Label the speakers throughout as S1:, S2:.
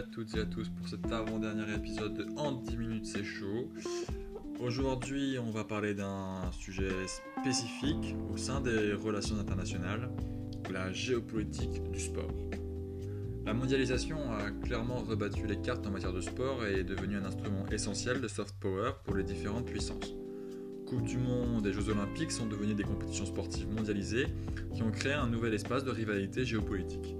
S1: à toutes et à tous pour cet avant-dernier épisode de En 10 minutes c'est chaud. Aujourd'hui, on va parler d'un sujet spécifique au sein des relations internationales, la géopolitique du sport. La mondialisation a clairement rebattu les cartes en matière de sport et est devenue un instrument essentiel de soft power pour les différentes puissances. Coupe du Monde et Jeux Olympiques sont devenus des compétitions sportives mondialisées qui ont créé un nouvel espace de rivalité géopolitique.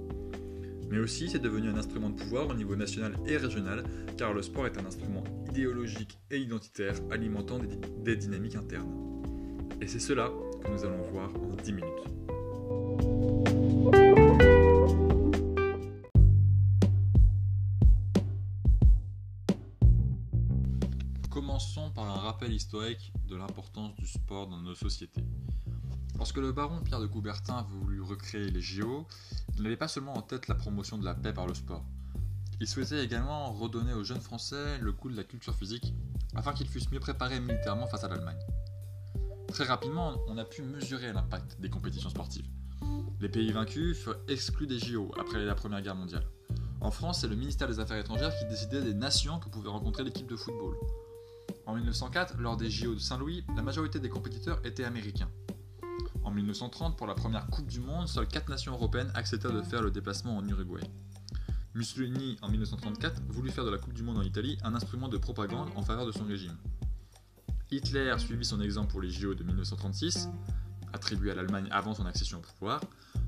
S1: Mais aussi, c'est devenu un instrument de pouvoir au niveau national et régional, car le sport est un instrument idéologique et identitaire alimentant des, dynamiques internes. Et c'est cela que nous allons voir en 10 minutes. Commençons par un rappel historique de l'importance du sport dans nos sociétés. Lorsque le baron Pierre de Coubertin voulut recréer les JO, il n'avait pas seulement en tête la promotion de la paix par le sport. Il souhaitait également redonner aux jeunes Français le goût de la culture physique afin qu'ils fussent mieux préparés militairement face à l'Allemagne. Très rapidement, on a pu mesurer l'impact des compétitions sportives. Les pays vaincus furent exclus des JO après la Première Guerre mondiale. En France, c'est le ministère des Affaires étrangères qui décidait des nations que pouvait rencontrer l'équipe de football. En 1904, lors des JO de Saint-Louis, la majorité des compétiteurs étaient américains. En 1930, pour la première Coupe du Monde, seules 4 nations européennes acceptèrent de faire le déplacement en Uruguay. Mussolini, en 1934, voulut faire de la Coupe du Monde en Italie un instrument de propagande en faveur de son régime. Hitler suivit son exemple pour les JO de 1936, attribués à l'Allemagne avant son accession au pouvoir,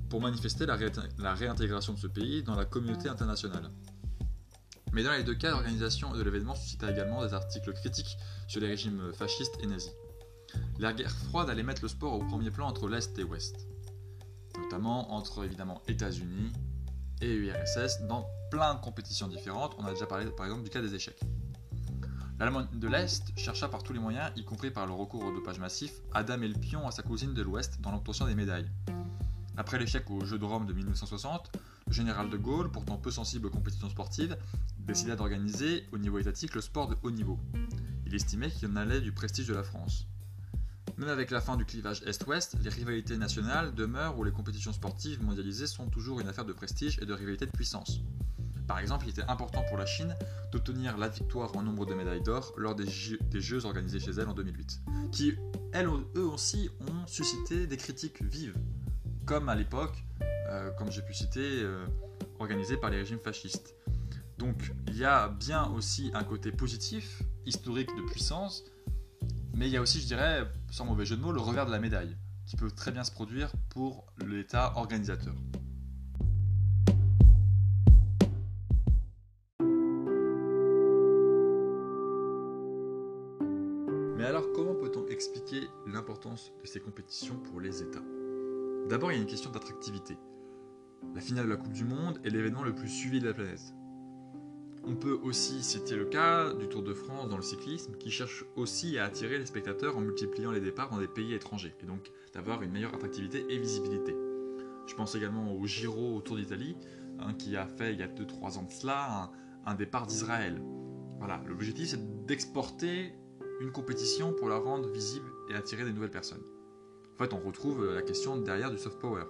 S1: pour manifester la, la réintégration de ce pays dans la communauté internationale. Mais dans les deux cas, l'organisation de l'événement suscita également des articles critiques sur les régimes fascistes et nazis. La guerre froide allait mettre le sport au premier plan entre l'Est et l'Ouest, notamment entre évidemment États-Unis et URSS dans plein de compétitions différentes. On a déjà parlé par exemple du cas des échecs. L'Allemagne de l'Est chercha par tous les moyens, y compris par le recours au dopage massif, à damer le pion à sa cousine de l'Ouest dans l'obtention des médailles. Après l'échec aux Jeux de Rome de 1960, le général de Gaulle, pourtant peu sensible aux compétitions sportives, décida d'organiser au niveau étatique le sport de haut niveau. Il estimait qu'il en allait du prestige de la France. Même avec la fin du clivage Est-Ouest, les rivalités nationales demeurent où les compétitions sportives mondialisées sont toujours une affaire de prestige et de rivalité de puissance. Par exemple, il était important pour la Chine d'obtenir la victoire en nombre de médailles d'or lors des jeux, des jeux, organisés chez elle en 2008, qui, elles, eux aussi, ont suscité des critiques vives, comme à l'époque, euh, comme j'ai pu citer, euh, organisés par les régimes fascistes. Donc il y a bien aussi un côté positif, historique de puissance, mais il y a aussi, je dirais, sans mauvais jeu de mots, le revers de la médaille, qui peut très bien se produire pour l'État organisateur. Mais alors, comment peut-on expliquer l'importance de ces compétitions pour les États? D'abord, il y a une question d'attractivité. La finale de la Coupe du Monde est l'événement le plus suivi de la planète. On peut aussi citer le cas du Tour de France dans le cyclisme qui cherche aussi à attirer les spectateurs en multipliant les départs dans des pays étrangers et donc d'avoir une meilleure attractivité et visibilité. Je pense également au Giro au Tour d'Italie hein, qui a fait il y a 2-3 ans de cela un, un départ d'Israël. Voilà, l'objectif c'est d'exporter une compétition pour la rendre visible et attirer des nouvelles personnes. En fait, on retrouve la question derrière du soft power.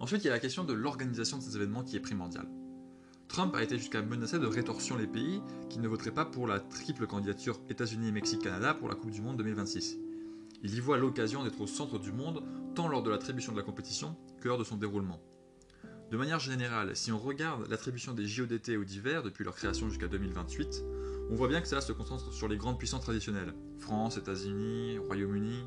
S1: Ensuite, il y a la question de l'organisation de ces événements qui est primordiale. Trump a été jusqu'à menacer de rétorsion les pays qui ne voteraient pas pour la triple candidature États-Unis, Mexique, Canada pour la Coupe du Monde 2026. Il y voit l'occasion d'être au centre du monde, tant lors de l'attribution de la compétition que lors de son déroulement. De manière générale, si on regarde l'attribution des JO d'été ou d'hiver depuis leur création jusqu'à 2028, on voit bien que cela se concentre sur les grandes puissances traditionnelles, France, États-Unis, Royaume-Uni,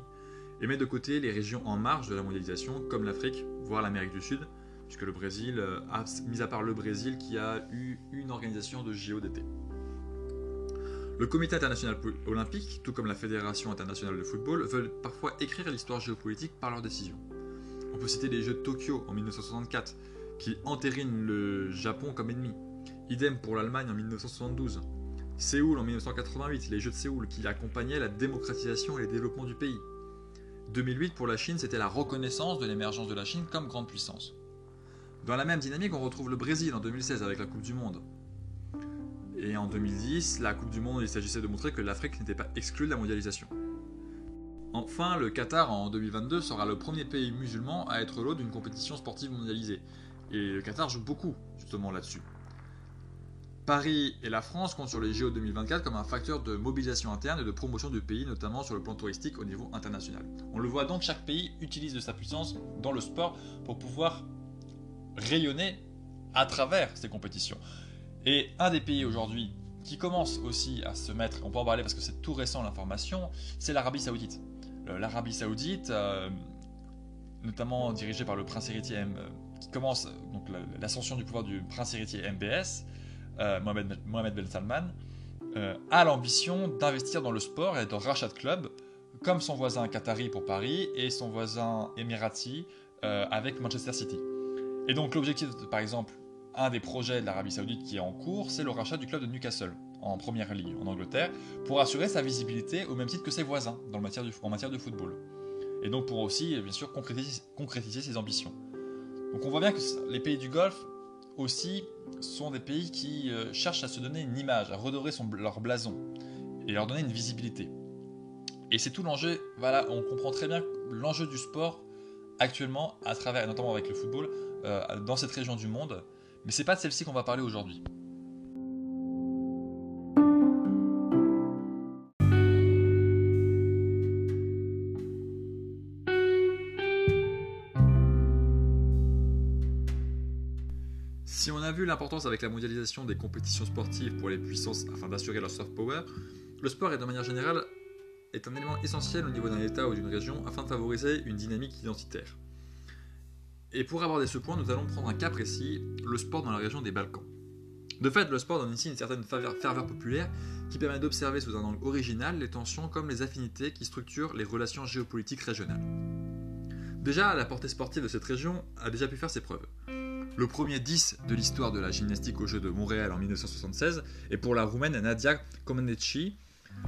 S1: et met de côté les régions en marge de la mondialisation, comme l'Afrique, voire l'Amérique du Sud, puisque le Brésil a, mis à part le Brésil, qui a eu une organisation de JO d'été. Le Comité international olympique, tout comme la Fédération internationale de football, veulent parfois écrire l'histoire géopolitique par leurs décisions. On peut citer les Jeux de Tokyo en 1964, qui entérinent le Japon comme ennemi. Idem pour l'Allemagne en 1972. Séoul en 1988, les Jeux de Séoul, qui accompagnaient la démocratisation et le développement du pays. 2008 pour la Chine, c'était la reconnaissance de l'émergence de la Chine comme grande puissance. Dans la même dynamique, on retrouve le Brésil en 2016 avec la Coupe du Monde. Et en 2010, la Coupe du Monde, il s'agissait de montrer que l'Afrique n'était pas exclue de la mondialisation. Enfin, le Qatar en 2022 sera le premier pays musulman à être l'hôte d'une compétition sportive mondialisée. Et le Qatar joue beaucoup justement là-dessus. Paris et la France comptent sur les JO 2024 comme un facteur de mobilisation interne et de promotion du pays, notamment sur le plan touristique au niveau international. On le voit donc, chaque pays utilise de sa puissance dans le sport pour pouvoir rayonner à travers ces compétitions. Et un des pays aujourd'hui qui commence aussi à se mettre, on peut en parler parce que c'est tout récent l'information, c'est l'Arabie Saoudite. L'Arabie Saoudite, euh, notamment dirigée par le prince héritier euh, qui commence donc l'ascension du pouvoir du prince héritier MBS, euh, Mohamed, Mohamed Ben Salman, a l'ambition d'investir dans le sport et dans Rachat Club, comme son voisin qatari pour Paris et son voisin émirati avec Manchester City. Et donc l'objectif, par exemple, un des projets de l'Arabie Saoudite qui est en cours, c'est le rachat du club de Newcastle en première ligue en Angleterre pour assurer sa visibilité au même titre que ses voisins en matière de football. Et donc pour aussi, bien sûr, concrétiser, ses ambitions. Donc on voit bien que les pays du Golfe aussi sont des pays qui euh, cherchent à se donner une image, à redorer leur blason et leur donner une visibilité. Et c'est tout l'enjeu, voilà, on comprend très bien l'enjeu du sport actuellement, à travers, notamment avec le football, euh, dans cette région du monde, mais c'est pas de celle-ci qu'on va parler aujourd'hui. Si on a vu l'importance avec la mondialisation des compétitions sportives pour les puissances afin d'assurer leur soft power, le sport est de manière générale un élément essentiel au niveau d'un État ou d'une région afin de favoriser une dynamique identitaire. Et pour aborder ce point, nous allons prendre un cas précis, le sport dans la région des Balkans. De fait, le sport donne ici une certaine ferveur populaire qui permet d'observer sous un angle original les tensions comme les affinités qui structurent les relations géopolitiques régionales. Déjà, la portée sportive de cette région a déjà pu faire ses preuves. Le premier 10 de l'histoire de la gymnastique aux Jeux de Montréal en 1976 est pour la Roumaine Nadia Comaneci,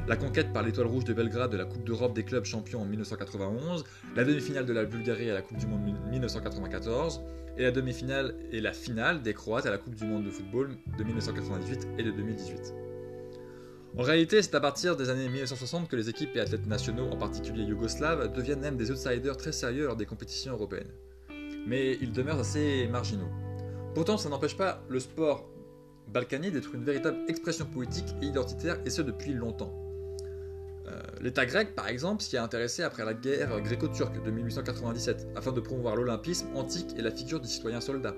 S1: la conquête par l'Étoile Rouge de Belgrade de la Coupe d'Europe des clubs champions en 1991, la demi-finale de la Bulgarie à la Coupe du Monde 1994, et la demi-finale et la finale des Croates à la Coupe du Monde de football de 1998 et de 2018. En réalité, c'est à partir des années 1960 que les équipes et athlètes nationaux, en particulier yougoslaves, deviennent même des outsiders très sérieux lors des compétitions européennes. Mais ils demeurent assez marginaux. Pourtant, ça n'empêche pas le sport balkany d'être une véritable expression politique et identitaire, et ce depuis longtemps. Euh, L'État grec, par exemple, s'y est intéressé après la guerre gréco-turque de 1897, afin de promouvoir l'olympisme antique et la figure du citoyen soldat.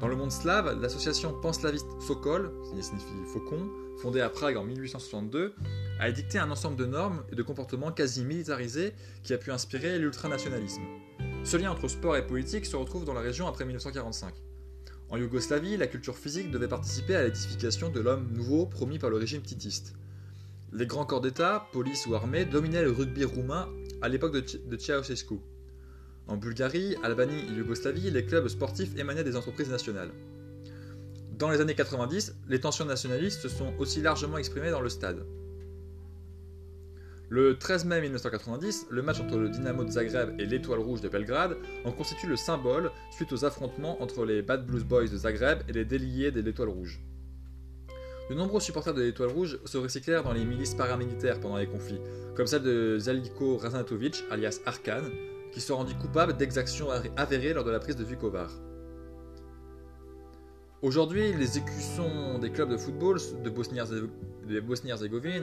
S1: Dans le monde slave, l'association panslaviste Sokol, qui signifie faucon, fondée à Prague en 1862, a édicté un ensemble de normes et de comportements quasi militarisés qui a pu inspirer l'ultranationalisme. Ce lien entre sport et politique se retrouve dans la région après 1945. En Yougoslavie, la culture physique devait participer à l'édification de l'homme nouveau promis par le régime titiste. Les grands corps d'État, police ou armée, dominaient le rugby roumain à l'époque de, Ceausescu. En Bulgarie, Albanie et Yougoslavie, les clubs sportifs émanaient des entreprises nationales. Dans les années 90, les tensions nationalistes se sont aussi largement exprimées dans le stade. Le 13 mai 1990, le match entre le Dynamo de Zagreb et l'Étoile Rouge de Belgrade en constitue le symbole suite aux affrontements entre les Bad Blues Boys de Zagreb et les déliés de l'Étoile Rouge. De nombreux supporters de l'Étoile Rouge se recyclèrent dans les milices paramilitaires pendant les conflits, comme celle de Zeliko Raznatovic, alias Arkan, qui se rendit coupable d'exactions avérées lors de la prise de Vukovar. Aujourd'hui, les écussons des clubs de football de Bosnie-Herzégovine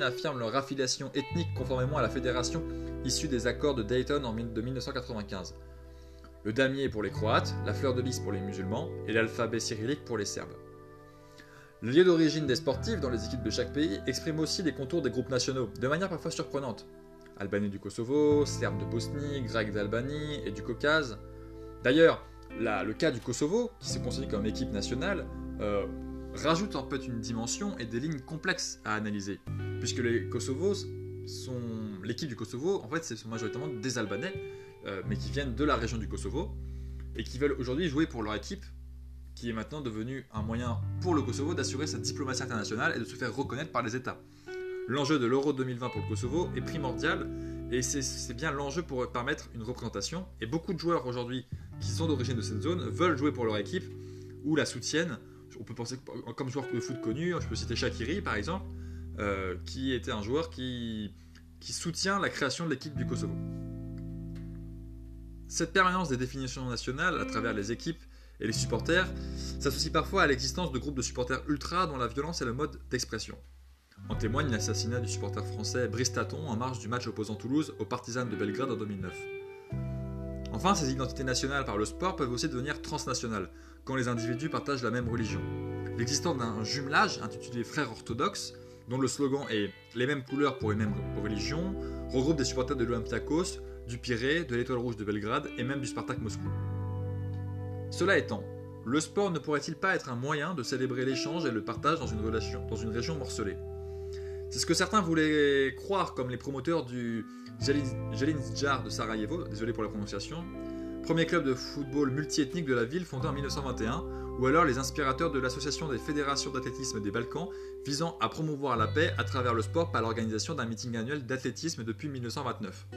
S1: affirment leur affiliation ethnique conformément à la fédération issue des accords de Dayton de 1995. Le damier pour les Croates, la fleur de lys pour les musulmans et l'alphabet cyrillique pour les Serbes. Le lieu d'origine des sportifs dans les équipes de chaque pays exprime aussi les contours des groupes nationaux, de manière parfois surprenante. Albanais du Kosovo, Serbes de Bosnie, Grecs d'Albanie et du Caucase. D'ailleurs, le cas du Kosovo, qui se considère comme équipe nationale, euh, rajoute en fait une dimension et des lignes complexes à analyser. Puisque les Kosovos sont. L'équipe du Kosovo, en fait, ce sont majoritairement des Albanais, euh, mais qui viennent de la région du Kosovo, et qui veulent aujourd'hui jouer pour leur équipe, qui est maintenant devenue un moyen pour le Kosovo d'assurer sa diplomatie internationale et de se faire reconnaître par les États. L'enjeu de l'Euro 2020 pour le Kosovo est primordial, et c'est bien l'enjeu pour permettre une représentation. Et beaucoup de joueurs aujourd'hui qui sont d'origine de cette zone veulent jouer pour leur équipe ou la soutiennent. On peut penser comme joueur de foot connu, je peux citer Shakiri par exemple, euh, qui était un joueur qui, soutient la création de l'équipe du Kosovo. Cette permanence des définitions nationales à travers les équipes et les supporters s'associent parfois à l'existence de groupes de supporters ultra dont la violence est le mode d'expression. En témoigne l'assassinat du supporter français Brice Taton en marge du match opposant Toulouse aux Partisans de Belgrade en 2009. Enfin, ces identités nationales par le sport peuvent aussi devenir transnationales, quand les individus partagent la même religion. L'existence d'un jumelage intitulé Frères orthodoxes, dont le slogan est Les mêmes couleurs pour les mêmes religions, regroupe des supporters de l'Olympiakos, du Pirée, de l'Étoile Rouge de Belgrade et même du Spartak Moscou. Cela étant, le sport ne pourrait-il pas être un moyen de célébrer l'échange et le partage dans une, relation, dans une région morcelée? C'est ce que certains voulaient croire comme les promoteurs du Jar de Sarajevo, désolé pour la prononciation, premier club de football multiethnique de la ville fondé en 1921, ou alors les inspirateurs de l'association des fédérations d'athlétisme des Balkans visant à promouvoir la paix à travers le sport par l'organisation d'un meeting annuel d'athlétisme depuis 1929.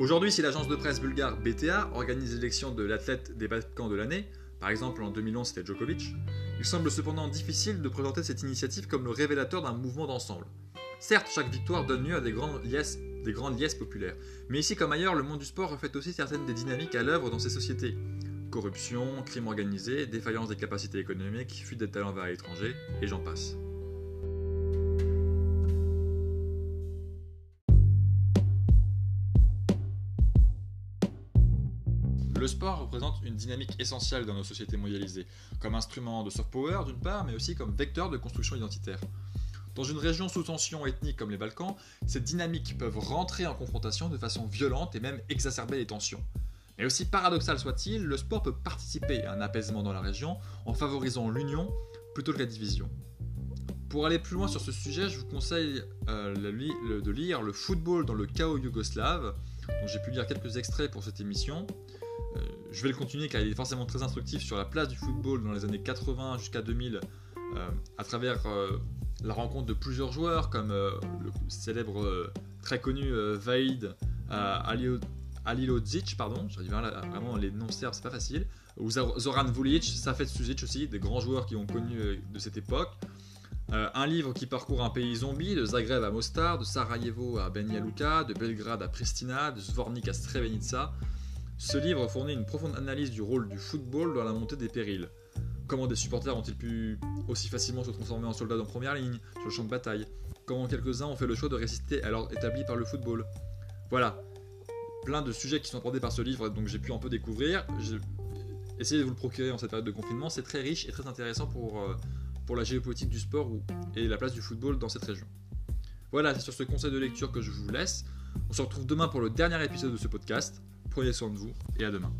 S1: Aujourd'hui, si l'agence de presse bulgare BTA organise l'élection de l'athlète des Balkans de l'année, par exemple en 2011 c'était Djokovic, il semble cependant difficile de présenter cette initiative comme le révélateur d'un mouvement d'ensemble. Certes, chaque victoire donne lieu à des grandes liesses, populaires, mais ici comme ailleurs, le monde du sport reflète aussi certaines des dynamiques à l'œuvre dans ces sociétés. Corruption, crime organisé, défaillance des capacités économiques, fuite des talents vers l'étranger, et j'en passe. Le sport représente une dynamique essentielle dans nos sociétés mondialisées, comme instrument de soft power d'une part, mais aussi comme vecteur de construction identitaire. Dans une région sous tension ethnique comme les Balkans, ces dynamiques peuvent rentrer en confrontation de façon violente et même exacerber les tensions. Mais aussi paradoxal soit-il, le sport peut participer à un apaisement dans la région en favorisant l'union plutôt que la division. Pour aller plus loin sur ce sujet, je vous conseille euh, de lire Le football dans le chaos yougoslave, dont j'ai pu lire quelques extraits pour cette émission. Euh, je vais le continuer car il est forcément très instructif sur la place du football dans les années 80 jusqu'à 2000 euh, à travers la rencontre de plusieurs joueurs comme le célèbre, très connu Vaid Alilodzic, pardon, j'arrive vraiment les noms serbes, c'est pas facile, ou Zoran Vulic, Safet Suzic aussi, des grands joueurs qui ont connu euh, de cette époque. Euh, un livre qui parcourt un pays zombie, de Zagreb à Mostar, de Sarajevo à Banja Luka, de Belgrade à Pristina, de Zvornik à Srebrenica. Ce livre fournit une profonde analyse du rôle du football dans la montée des périls. Comment des supporters ont-ils pu aussi facilement se transformer en soldats en première ligne, sur le champ de bataille? Comment quelques-uns ont fait le choix de résister à l'ordre établi par le football? Voilà, plein de sujets qui sont abordés par ce livre, donc j'ai pu un peu découvrir. Essayez de vous le procurer en cette période de confinement, c'est très riche et très intéressant pour, euh, pour la géopolitique du sport et la place du football dans cette région. Voilà, c'est sur ce conseil de lecture que je vous laisse. On se retrouve demain pour le dernier épisode de ce podcast. Prenez soin de vous et à demain.